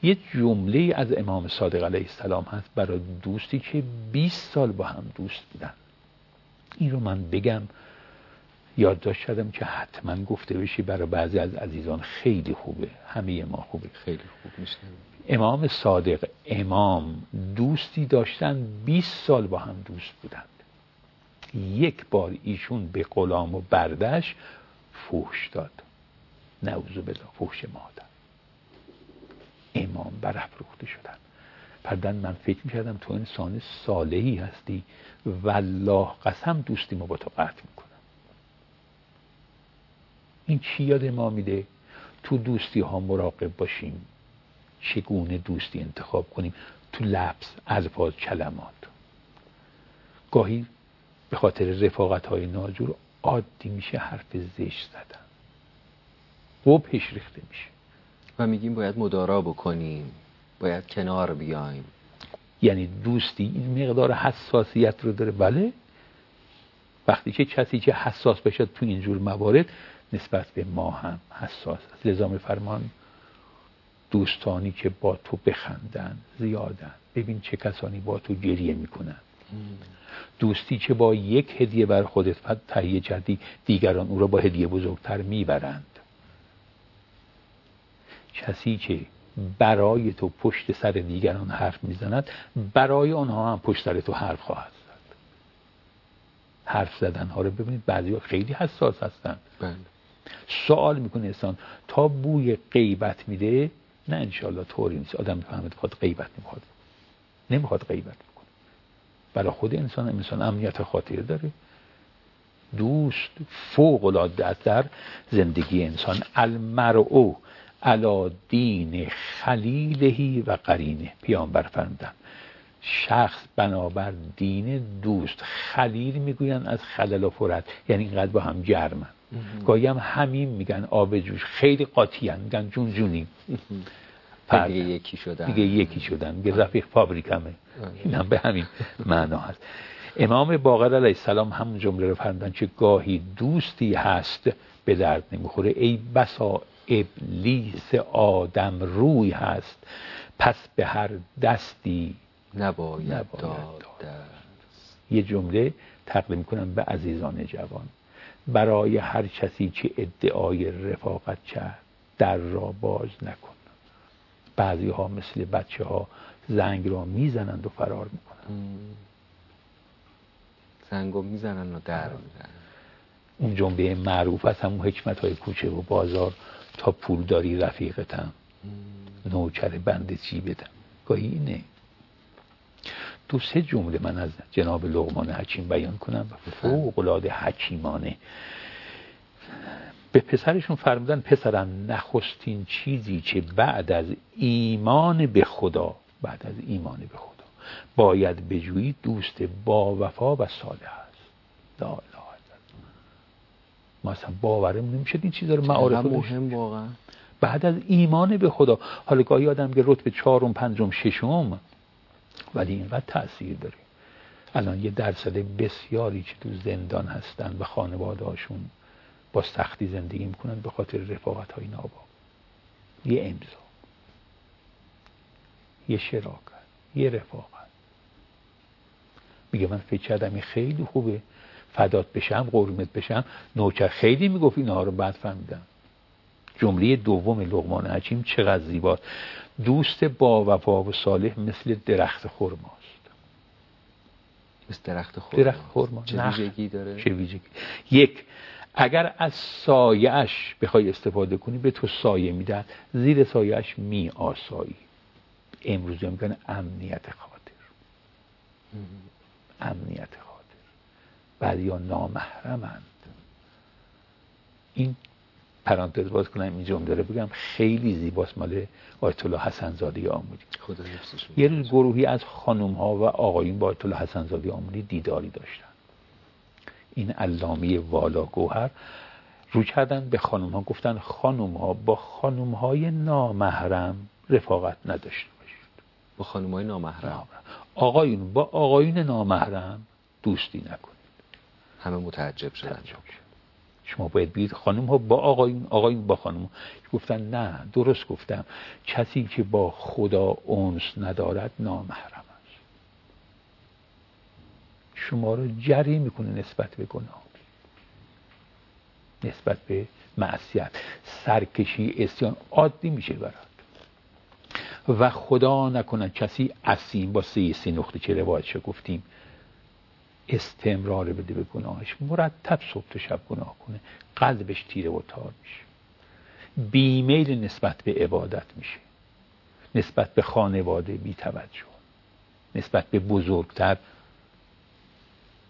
یه جمله از امام صادق علیه السلام هست برای دوستی که 20 سال با هم دوست بودن. این رو من بگم. یادداشت کردم که حتما گفته بشی برای بعضی از عزیزان خیلی خوبه. همه ما خوبه. خیلی خوب میشه امام صادق امام دوستی داشتن 20 سال با هم دوست بودند. یک بار ایشون به غلام و بردش فوش داد. نعوذ بالله فوش مادر. امام برافروخته شدن. پردن من فکر می‌کردم تو انسان صالحی هستی. والله قسم دوستی ما با تو قطع می‌کنم. این چی یاد ما میده؟ تو دوستی ها مراقب باشیم. چگونه دوستی انتخاب کنیم؟ تو لبس الفاظ کلمات. گاهی به خاطر رفاقت های ناجور عادی میشه حرف زشت زدن. قبهش ریخته میشه. و میگیم باید مدارا بکنیم. باید کنار بیایم. یعنی دوستی این مقدار حساسیت رو داره. بله. وقتی که کسی که حساس بشه تو اینجور موارد نسبت به ما هم حساس است. لزام فرمان دوستانی که با تو بخندن زیادن. ببین چه کسانی با تو گریه می‌کنن. دوستی که با یک هدیه بر خودت تهیه کردی دیگران او را با هدیه بزرگتر می‌برند. کسی که برای تو پشت سر دیگران حرف می‌زند برای آنها هم پشت سر تو حرف خواهد زد. حرف زدن. ها رو ببینید بعضی خیلی حساس هستند بله. سوال می‌کنه انسان تا بوی غیبت میده؟ نه انشالله طوری نیست. آدم می‌فهمد خود غیبت نمی‌خواد نمی‌خواد غیبت بکنه. برای خود انسان انسان امنیت خاطر داره. دوست فوق العاده در زندگی انسان. المرء علا دین خلیلهی و قرینه. پیامبر فرمودن. شخص بنابر دین دوست. خلیل می‌گوین از خلل و فرت. یعنی اینقدر با هم گرمن. گاهی هم همین میگن آب جوش. خیلی قاطی هم میگن جون جونی دیگه یکی شدن. دیگه یکی شدن. میگه رفیق فابریکمه این هم به همین معنا هست. امام باقر علیه السلام همون جمله رو فرمودن که گاهی دوستی هست به درد نمی‌خوره. ای بسا ابلیس آدم روی هست پس به هر دستی نباید, نباید داد, یه جمله تقدیم کنم به عزیزان جوان. برای هر کسی که ادعای رفاقت کرد در را باز نکن. بعضی ها مثل بچه ها زنگ را می‌زنند و فرار می‌کنند. زنگ رو می‌زنند و در می‌زنند اون جنبه معروف از همون حکمت های کوچه و بازار. تا پول داری رفیقتم. نوکر بند بدم گاهی اینه. دو سه جمله من از جناب لغمان حکیم بیان کنم. و فوق العاده حکیمانه. به پسرشون فرمودن پسرم نخستین چیزی که بعد از ایمان به خدا بعد از ایمان به خدا باید بجویی دوست با وفا و صالح است. ما اصلا باورم نمیشه این چیزا رو معارف مهم واقعا. بعد از ایمان به خدا. حالا گاهی آدم که رتبه چهارم پنجم ششم ولی اینقدر تاثیر داره. الان یه درصد بسیاری که تو زندان هستن و خانواده هاشون با سختی زندگی می‌کنن به خاطر رفاقت های نابا یه امضا. یه شراکت. یه رفاقت. میگه من فکر کردم خیلی خوبه. فدات بشم قرمت بشم نوچه خیلی می‌گفت اینها رو بعد فهمیدم. جمله دوم لغمان حکیم چقدر زیباست. دوست با وفا و صالح مثل درخت خرماست مثل درخت خرما درخت خرما چه ویژگی داره؟ چه ویژگی. یک اگر از سایهش بخوای استفاده کنی به تو سایه میدن زیر سایهش می آسایی امروز میگن امنیت خاطر. امنیت خاطر. بعد یا نامحرمند. این پرانتز باز کنم این جمله رو بگم خیلی زیباست مال آیت الله حسن زاده آمودی خدا یه روز گروهی از خانم ها و آقایون با آیت الله حسن زاده آمودی دیداری داشتن. این علامی والا گوهر رو کردن به خانم ها گفتن خانم ها با خانم های نامحرم رفاقت نداشته باشید. با خانم های نامحرم. آقایون با آقایون نامحرم دوستی نکنید همه متعجب شدن. شما باید بید خانم ها با آقایون آقایون با خانم گفتن نه درست گفتم. کسی که با خدا اونس ندارد نامحرم است. شما رو جری می‌کنه نسبت به گناه. نسبت به معصیت. سرکشی اسیان عادی میشه برات. و خدا نکنه کسی اسیم با سی سی نقطه که روایتش گفتیم استمرار بده به گناهش. مرتب صبح تا شب گناه کنه. قلبش تیره و تار میشه. بیمیل نسبت به عبادت میشه. نسبت به خانواده بی توجه نسبت به بزرگتر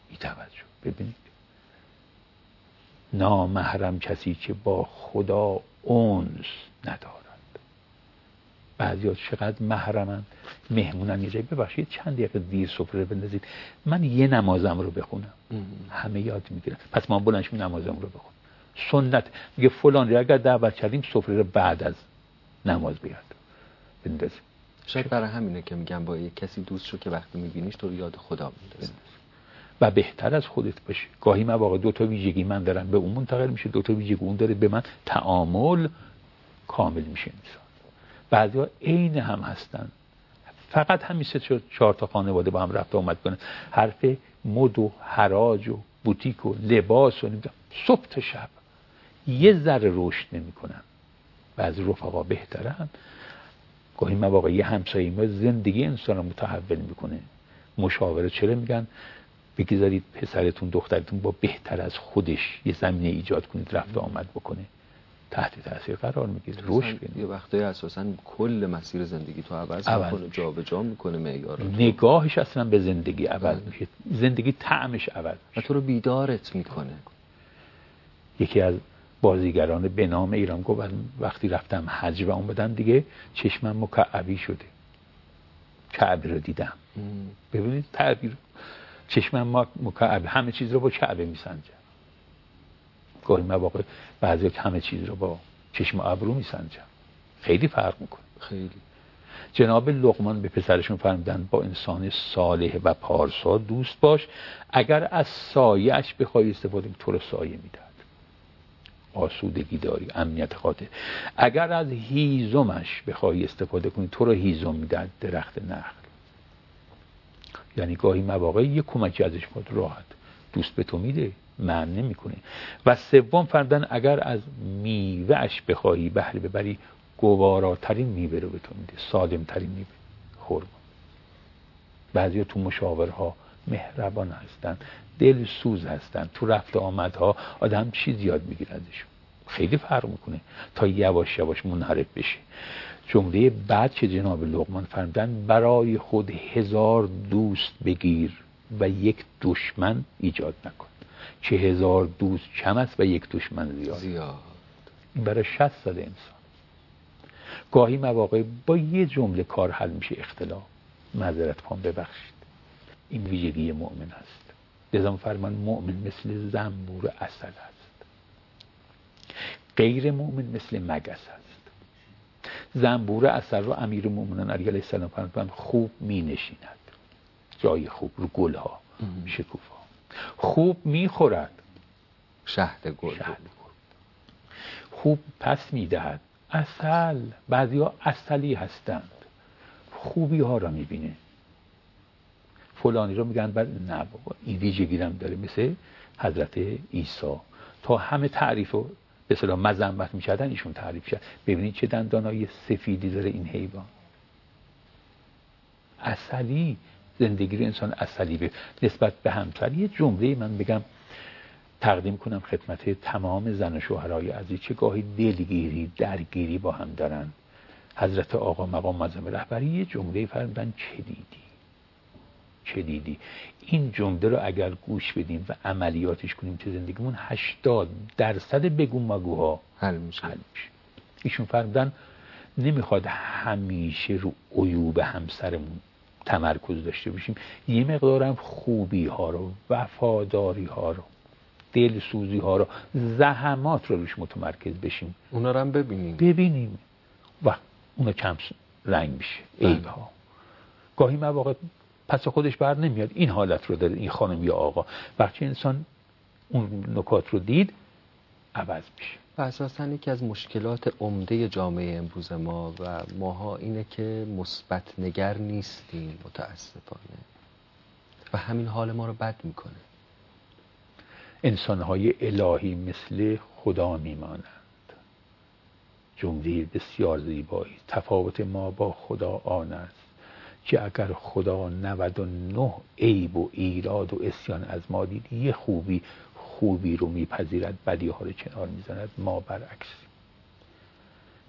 بی توجه ببینید. نامحرم کسی که با خدا اونس نداره. بعضی ها چقدر محرمن. مهمونن یه جایی ببخشید چند دقیقه دیر سفره بندازید. من یه نمازم رو بخونم. همه یاد می‌گیرن. پس ما بلنش نمازم رو بخون سنت. میگه فلان اگر دعوت کردیم سفره رو بعد از نماز بیاد. بندازیم. شاید برای همینه که میگم با یه کسی دوست شو که وقتی میبینیش تو رو یاد خدا میندازه. و بهتر از خودت باشه گاهی مواقع دو تا ویژگی من دارم. به اون منتقل میشه دو تا ویژگی اون داره. به من تعامل کامل میشه انسان. بعضی ها عین هم هستن. فقط همین سه چهار تا خانواده با هم رفت آمد کنن. حرف مد و حراج و بوتیک و لباس و صبح تا شب یه ذره رشد نمی‌کنن. بعضی رفقا بهترن. گاهی مواقع یه همسایه ما زندگی انسان رو متحول می‌کنه. مشاوره چرا میگن؟ بگذارید پسرتون دخترتون با بهتر از خودش یه زمینه ایجاد کنید رفت آمد بکنه. تحت تاثیر قرار می‌گیره. رشد یه وقتایی اساسا کل مسیر زندگی تو عوض می‌کنه جابجا می‌کنه معیار نگاهش اصلا به زندگی عوض بله. میشه. زندگی طعمش عوض میشه. و تو رو بیدارت می‌کنه. یکی از بازیگران به نام ایران گفت وقتی رفتم حج و اومدم دیگه چشمم مکعبی شده. کعبه رو دیدم. ببینید تعبیر. چشمم مکعبی همه چیز رو با کعبه میسنجم گاهی مواقع بعضی همه چیز رو با چشم ابرو میسنجم خیلی فرق می‌کنه. خیلی. جناب لقمان به پسرشون فرمودن با انسان صالح و پارسا دوست باش اگر از سایهش بخوای استفاده تو رو سایه می‌داد آسودگی داری امنیت خاطر. اگر از هیزمش بخوای استفاده کنی تو رو هیزم می‌داد درخت نخل. یعنی گاهی مواقع یه کمکی ازش بود راحت. دوست به تو میده. من نمی‌کنه. و سوم فردن اگر از میوهش بخواهی بهره ببری گواراترین میوه رو به تو میده سالمترین میوه خورما بعضی تو مشاورها مهربان هستن دل سوز هستن تو رفت آمدها آدم چیز یاد می‌گیره ازشون. خیلی فرق می‌کنه تا یواش یواش منحرف بشه. جمله بعد که جناب لغمان فرمودن برای خود هزار دوست بگیر و یک دشمن ایجاد نکن. چه هزار دوست کم است و یک دشمن زیاد. زیاد. این برای شست سال انسان. گاهی مواقع با یه جمله کار حل میشه. اختلاف. معذرت خواهم ببخشید. این ویژگی مؤمن است لذا فرمان مؤمن مثل زنبور اصل است غیر مؤمن مثل مگس است زنبور اصل رو امیر مؤمنان علی علیه السلام فرمودن خوب می نشیند جای خوب رو گل ها شکوفا. خوب می خورد شهد گل. خوب پس می‌دهد. اصل بعضی ها اصلی هستند. خوبی ها را می‌بینه. فلانی رو میگن بعد نه بابا این ویژگی داره. مثل حضرت عیسی. تا همه تعریف رو به صلاح مذمت می‌کردن ایشون تعریف کرد. ببینید چه دندانای سفیدی داره این حیوان. اصلی زندگی انسان اصلی به نسبت به همسر. یه جمله من بگم تقدیم کنم خدمت تمام زن و شوهرای عزیز چه گاهی دلگیری درگیری با هم دارن. حضرت آقا مقام معظم رهبری یه جمله فرمودن چه دیدی؟ چه دیدی؟ این جمله رو اگر گوش بدیم و عملیاتش کنیم تو زندگیمون 80 درصد بگو مگوها حل میشه. حل میشه. ایشون فرمودن نمی‌خواد همیشه رو عیوب همسرمون تمرکز داشته باشیم. یه مقدارم خوبی ها رو وفاداری ها رو دلسوزی ها رو زحمات رو روش متمرکز بشیم. اونا رو هم ببینیم. ببینیم. و اونا کم رنگ میشه. بله. عیب ها گاهی مواقع پس خودش بر نمیاد. این حالت رو داره. این خانم یا آقا. وقتی انسان اون نکات رو دید عوض میشه. اساسا یکی از مشکلات عمده جامعه امروز ما و ماها اینه که مثبت نگر نیستیم متاسفانه. و همین حال ما رو بد می‌کنه. انسانهای الهی مثل خدا میمانند. جمله بسیار زیبایی. تفاوت ما با خدا آن است که اگر خدا 99 عیب و ایراد و اسیان از ما دید یه خوبی خوبی رو میپذیرد بدی ها رو کنار می‌زند ما برعکس.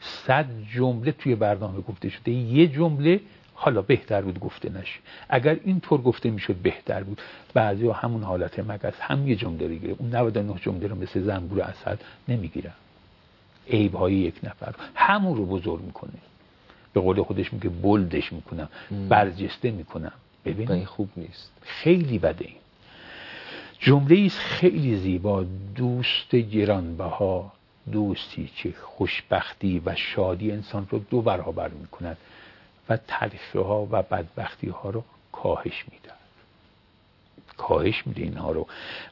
صد جمله توی برنامه گفته شده. یه جمله حالا بهتر بود گفته نشه. اگر اینطور گفته می‌شد بهتر بود. بعضی ها همون حالت مگس هم یه جمله رو گیره اون 99 جمله رو مثل زنبور اصل نمی‌گیرن. عیب های یک نفر. همون رو بزرگ می‌کنه. به قول خودش میگه بلدش می‌کنم. برجسته می‌کنم. ببین خوب نیست. خیلی بده این. جمله است خیلی زیبا. دوست گرانبها دوستی که خوشبختی و شادی انسان رو دو برابر می‌کند و تلخی ها و بدبختی ها رو کاهش میده کاهش میده اینها رو.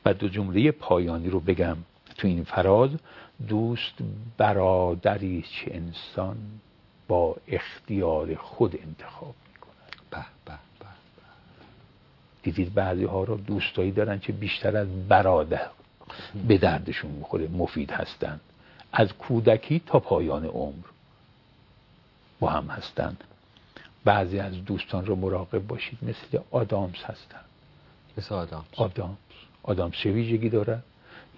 و دو جمله پایانی رو بگم. تو این فراز دوست برادری چه انسان با اختیار خود انتخاب می‌کنه به به به. دیدید بعضی ها رو دوستایی دارن که بیشتر از برادر به دردشون می‌خوره مفید هستن. از کودکی تا پایان عمر با هم هستن. بعضی از دوستان رو مراقب باشید مثل آدامس هستن. مثل آدامس آدامس آدامس چه ویژگی داره؟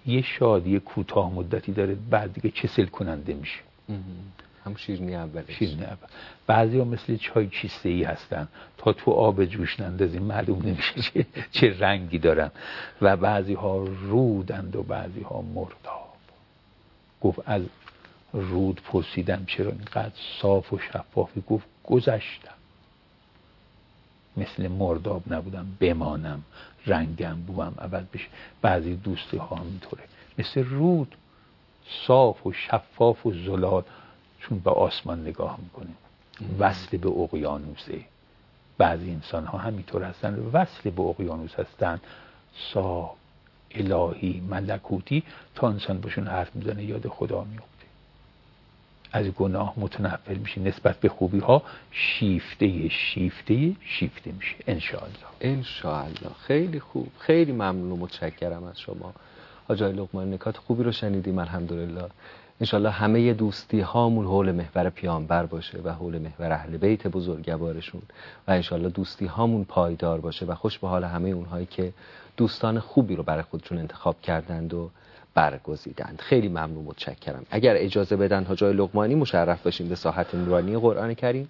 یه شادی کوتاه مدتی داره بعد دیگه کسل کننده میشه. هم شیرنی اولش شیرنی اول. بعضی ها مثل چای چیسته ای هستن. تا تو آب جوش نندازیم معلوم نمیشه چه, چه رنگی دارن. و بعضی ها رودند و بعضی ها مرداب گفت از رود پرسیدم چرا اینقدر صاف و شفافی گفت گذشتم. مثل مرداب نبودم. بمانم. رنگم بوم. عوض بشه. بعضی دوستی ها اینطوره. مثل رود صاف و شفاف و زلال. چون به آسمان نگاه می‌کنیم. وصل به اقیانوسه. بعضی انسان ها همینطور هستن. وصل به اقیانوس هستن. صاف الهی ملکوتی تا انسان باشون حرف می‌زنه یاد خدا میفته از گناه متنفل میشه. نسبت به خوبی ها شیفته شیفته شیفته میشه. انشاءالله. انشاءالله. خیلی خوب. خیلی ممنون و متشکرم از شما. آجای لقمان نکات خوبی رو شنیدیم. الحمدلله. انشالله همه دوستی هامون حول محور پیامبر باشه و حول محور اهل بیت بزرگوارشون و انشالله دوستی هامون پایدار باشه و خوش به حال همه اونهایی که دوستان خوبی رو برای خودشون انتخاب کردند و برگزیدند. خیلی ممنون متشکرم. اگر اجازه بدن ها جای لقمانی مشرف باشیم به ساحت نورانی قرآن کریم.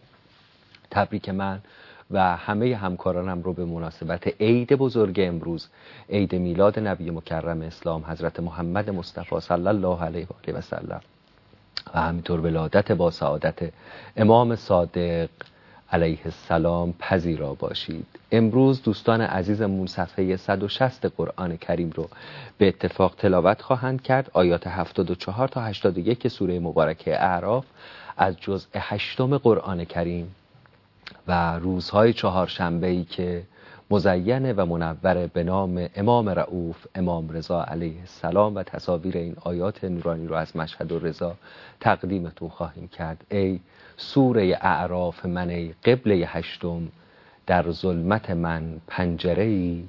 تبریک من. و همه همکارانم رو به مناسبت عید بزرگ امروز عید میلاد نبی مکرم اسلام حضرت محمد مصطفی صلی الله علیه و سلم و همینطور ولادت با سعادت امام صادق علیه السلام پذیرا باشید. امروز دوستان عزیزمون صفحه 160 قرآن کریم رو به اتفاق تلاوت خواهند کرد. آیات 74 تا 81 سوره مبارکه اعراف از جزء هشتم قرآن کریم. و روزهای چهارشنبه ای که مزینه و منور به نام امام رعوف امام رضا علیه السلام و تصاویر این آیات نورانی رو از مشهد و رضا تقدیمتون خواهیم کرد. ای سوره اعراف من ای قبله هشتم در ظلمت من پنجره ای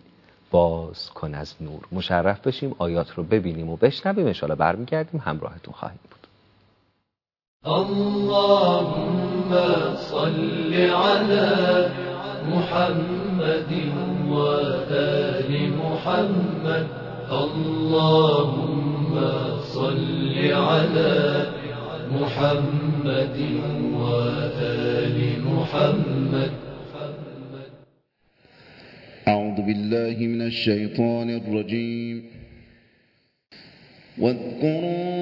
باز کن از نور. مشرف بشیم آیات رو ببینیم و بشنویم. انشاءالله برمیگردیم. همراهتون خواهیم بود. اللهم صل على محمد وآل محمد. اللهم صل على محمد وآل محمد. أعوذ بالله من الشيطان الرجيم. واذكروا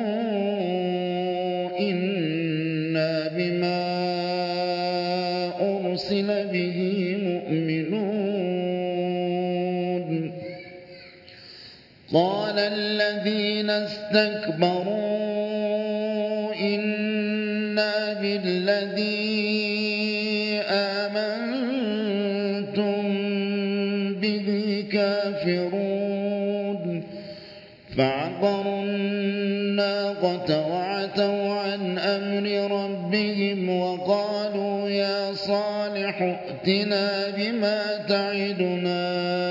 استكبروا إنا بالذي آمنتم به كافرون. فعقروا الناقة وعتوا عن أمر ربهم وقالوا يا صالح ائتنا بما تعدنا.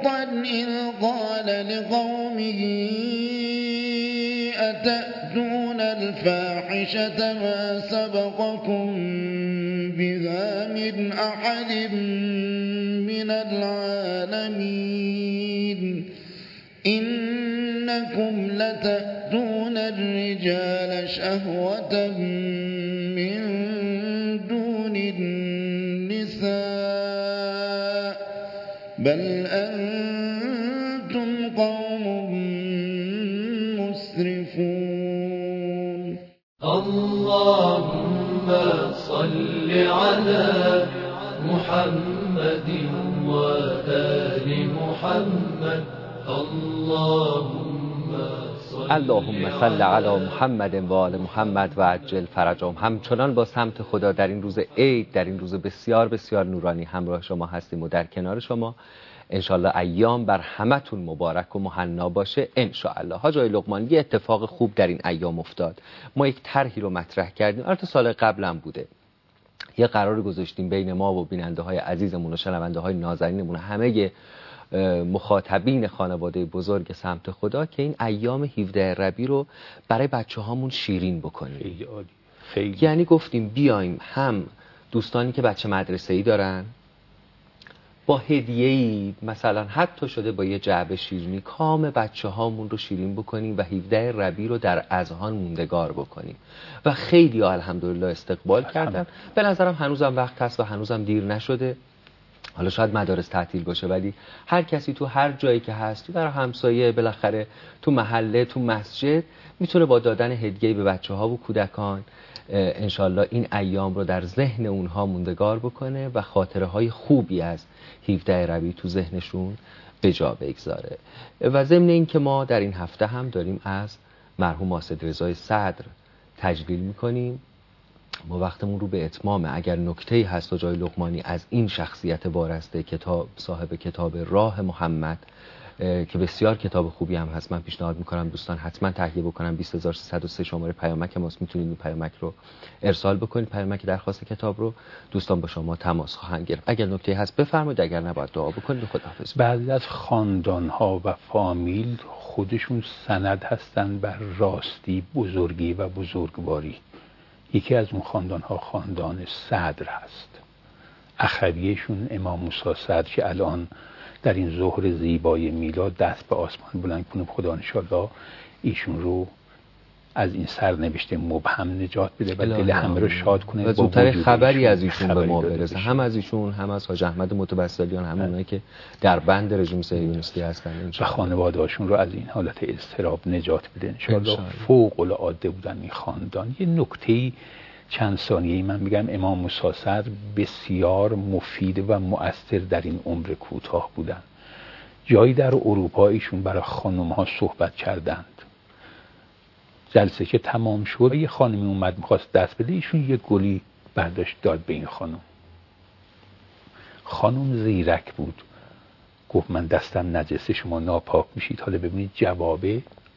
ولوطا إذ قال لقومه أتأتون الفاحشة ما سبقكم بها من أحد من العالمين؟ إنكم لتأتون الرجال شهوة من دون النساء بل أنتم قوم مسرفون. اللهم صل على محمد وآل محمد. اللهم اللهم صل علی محمد و آل محمد و عجل فرجهم همچنان با سمت خدا در این روز عید در این روز بسیار بسیار نورانی همراه شما هستیم و در کنار شما. انشالله ایام بر همتون مبارک و مهنا باشه انشالله حاجای لقمان یه اتفاق خوب در این ایام افتاد. ما یک طرحی رو مطرح کردیم. البته سال قبلم بوده. یه قرار گذاشتیم بین ما و بیننده های عزیزمون و شنونده های نازنینمون همه مخاطبین خانواده بزرگ سمت خدا که این ایام 17 ربی رو برای بچه هامون شیرین بکنیم. خیلی عالی. خیلی. یعنی گفتیم بیایم هم دوستانی که بچه مدرسه ای دارن با هدیه ای مثلا حتی شده با یه جعبه شیرینی کام بچه هامون رو شیرین بکنیم و 17 ربی رو در اذهان موندگار بکنیم. و خیلی الحمدلله استقبال کردن. به نظرم هنوزم وقت هست و هنوزم دیر نشده. حالا شاید مدارس تعطیل باشه ولی هر کسی تو هر جایی که هست در همسایه بالاخره تو محله تو مسجد می‌تونه با دادن هدیه به بچه ها و کودکان انشالله این ایام رو در ذهن اونها موندگار بکنه و خاطره های خوبی از 17 ربی تو ذهنشون به جا بگذاره. و ضمن این که ما در این هفته هم داریم از مرحوم آسد رضای صدر تجلیل می‌کنیم. ما وقتمون رو به اتمامه اگر نکته هست و جای لقمانی از این شخصیت بارسته کتاب صاحب کتاب راه محمد که بسیار کتاب خوبی هم هست من پیشنهاد می‌کنم دوستان حتما تهیه بکنم. 20303 شماره پیامک ماست می‌تونید این پیامک رو ارسال بکنید پیامک درخواست کتاب رو. دوستان با شما تماس خواهند گرفت. اگر نکته هست بفرمایید اگر نباید دعا بکنید خداحافظ. بعضی از خاندان ها و فامیل خودشون سند هستند بر راستی بزرگی و بزرگواری. یکی از اون خاندان ها خاندان صدر هست. اخویشون امام موسی صدر که الان در این ظهر زیبای میلاد دست به آسمان بلند کنیم خدا انشالله ایشون رو از این سرنوشت مبهم نجات بده و دل همه رو شاد کنه و زودتر خبری از ایشون به ما برسه. هم از ایشون هم از حاج احمد متوسلیان هم اونایی که در بند رژیم صهیونیستی هستن. و خانواده هاشون رو از این حالت اضطراب نجات بده. انشالله فوق العاده بودن این خاندان. یه نکته چند ثانیه من میگم امام مساسر بسیار مفید و مؤثر در این عمر کوتاه بودن. جایی در اروپا ایشون برای خانم ها صحبت کردند جلسه که تمام شد یه خانمی اومد می‌خواست دست بده ایشون یه گلی برداشت داد به این خانم. خانم زیرک بود. گفت من دستم نجسه شما ناپاک میشید. حالا ببینید جواب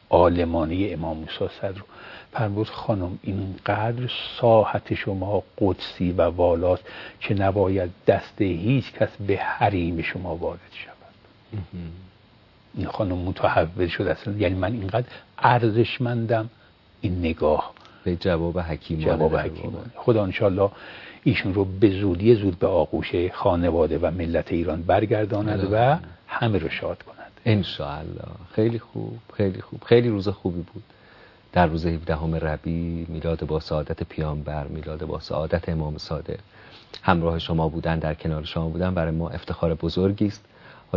آلمانی امام موسی رو. فرمود خانم اینقدر ساحت شما قدسی و والاست که نباید دست هیچ کس به حریم شما وارد شود. این خانم متحول شد اصلا. یعنی من اینقدر ارزشمندم این نگاه. به جواب حکیمانه جواب حکیمانه خدا انشالله ایشون رو به زودی زود به آغوش خانواده و ملت ایران برگرداند و همه رو شاد کند. انشاءالله. خیلی خوب خیلی خوب. خیلی روز خوبی بود. در روز 17 همه ربی میلاد با سعادت پیامبر میلاد با سعادت امام صادق. همراه شما بودن در کنار شما بودن. برای ما افتخار بزرگی است.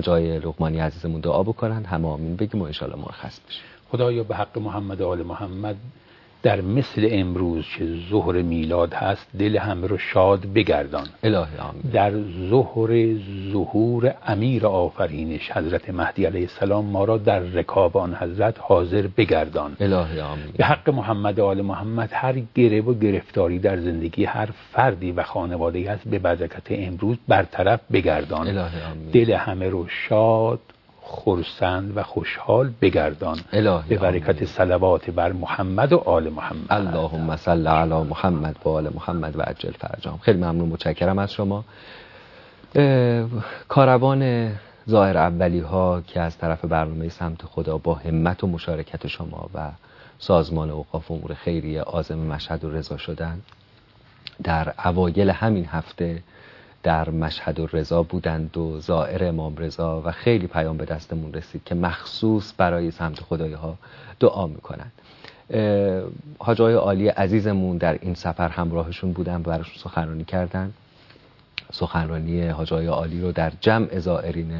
جای لقمانی عزیزمون دعا بکنن. همه آمین بگیم و انشالله مرخص بشیم. خدایا به حق محمد آل محمد در مثل امروز که ظهر میلاد هست دل همه رو شاد بگردان. الهی آمین. در ظهر ظهور امیر آفرینش حضرت مهدی علیه السلام ما را در رکاب آن حضرت حاضر بگردان. الهی آمین. به حق محمد آل محمد هر گره و گرفتاری در زندگی هر فردی و خانواده هست به برکت امروز برطرف بگردان. الهی آمین. دل همه رو شاد خرسند و خوشحال بگردان الهی به برکت صلوات بر محمد و آل محمد. اللهم صل علی محمد و آل محمد و عجل فرجام. خیلی ممنون متشکرم از شما. کاروان ظاهر اولی ها که از طرف برنامه سمت خدا با همت و مشارکت شما و سازمان اوقاف امور خیریه آزم مشهد و رضا شدن در اوایل همین هفته در مشهد و رضا بودند و زائر امام رضا و خیلی پیام به دستمون رسید که مخصوص برای سمت خدای ها دعا می‌کنند. حاجای عالی عزیزمون در این سفر همراهشون بودن و براشون سخنرانی کردن. سخنرانی حاجای عالی رو در جمع زائرین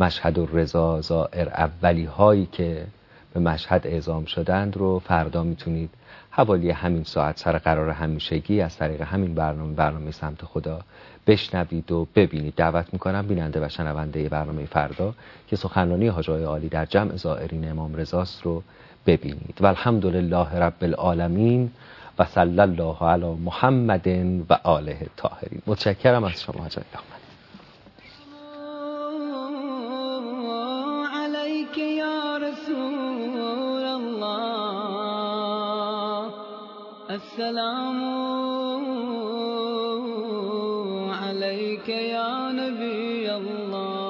مشهد و رضا زائر اولی هایی که به مشهد اعزام شدند رو فردا می‌تونید حوالی همین ساعت سر قرار همیشگی از طریق همین برنامه برنامه سمت خدا بشنوید و ببینید. دعوت می‌کنم بیننده و شنونده برنامه فردا که سخنرانی حاجای عالی در جمع زائرین امام رضاست رو ببینید. و الحمدلله رب العالمین و صلی الله علی محمد و آله الطاهرین متشکرم از شما حاجای عليك السلام عليك يا نبي الله.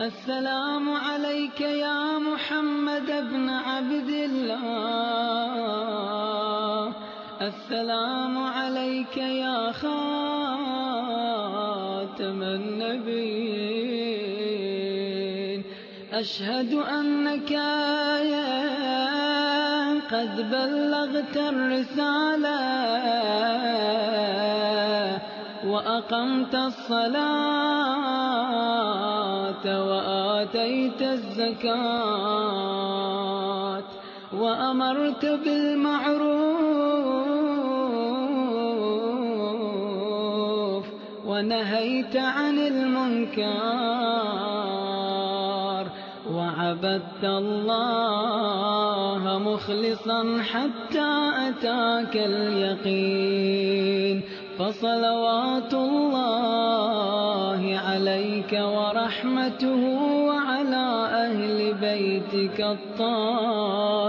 السلام عليك يا محمد بن عبد الله. السلام عليك يا خاتم النبيين. أشهد أنك قد بلغت الرسالة وأقمت الصلاة وآتيت الزكاة وأمرت بالمعروف ونهيت عن المنكر. وعبدت الله مخلصا حتى أتاك اليقين فصلوات الله عليك ورحمته وعلى أهل بيتك الطاهرين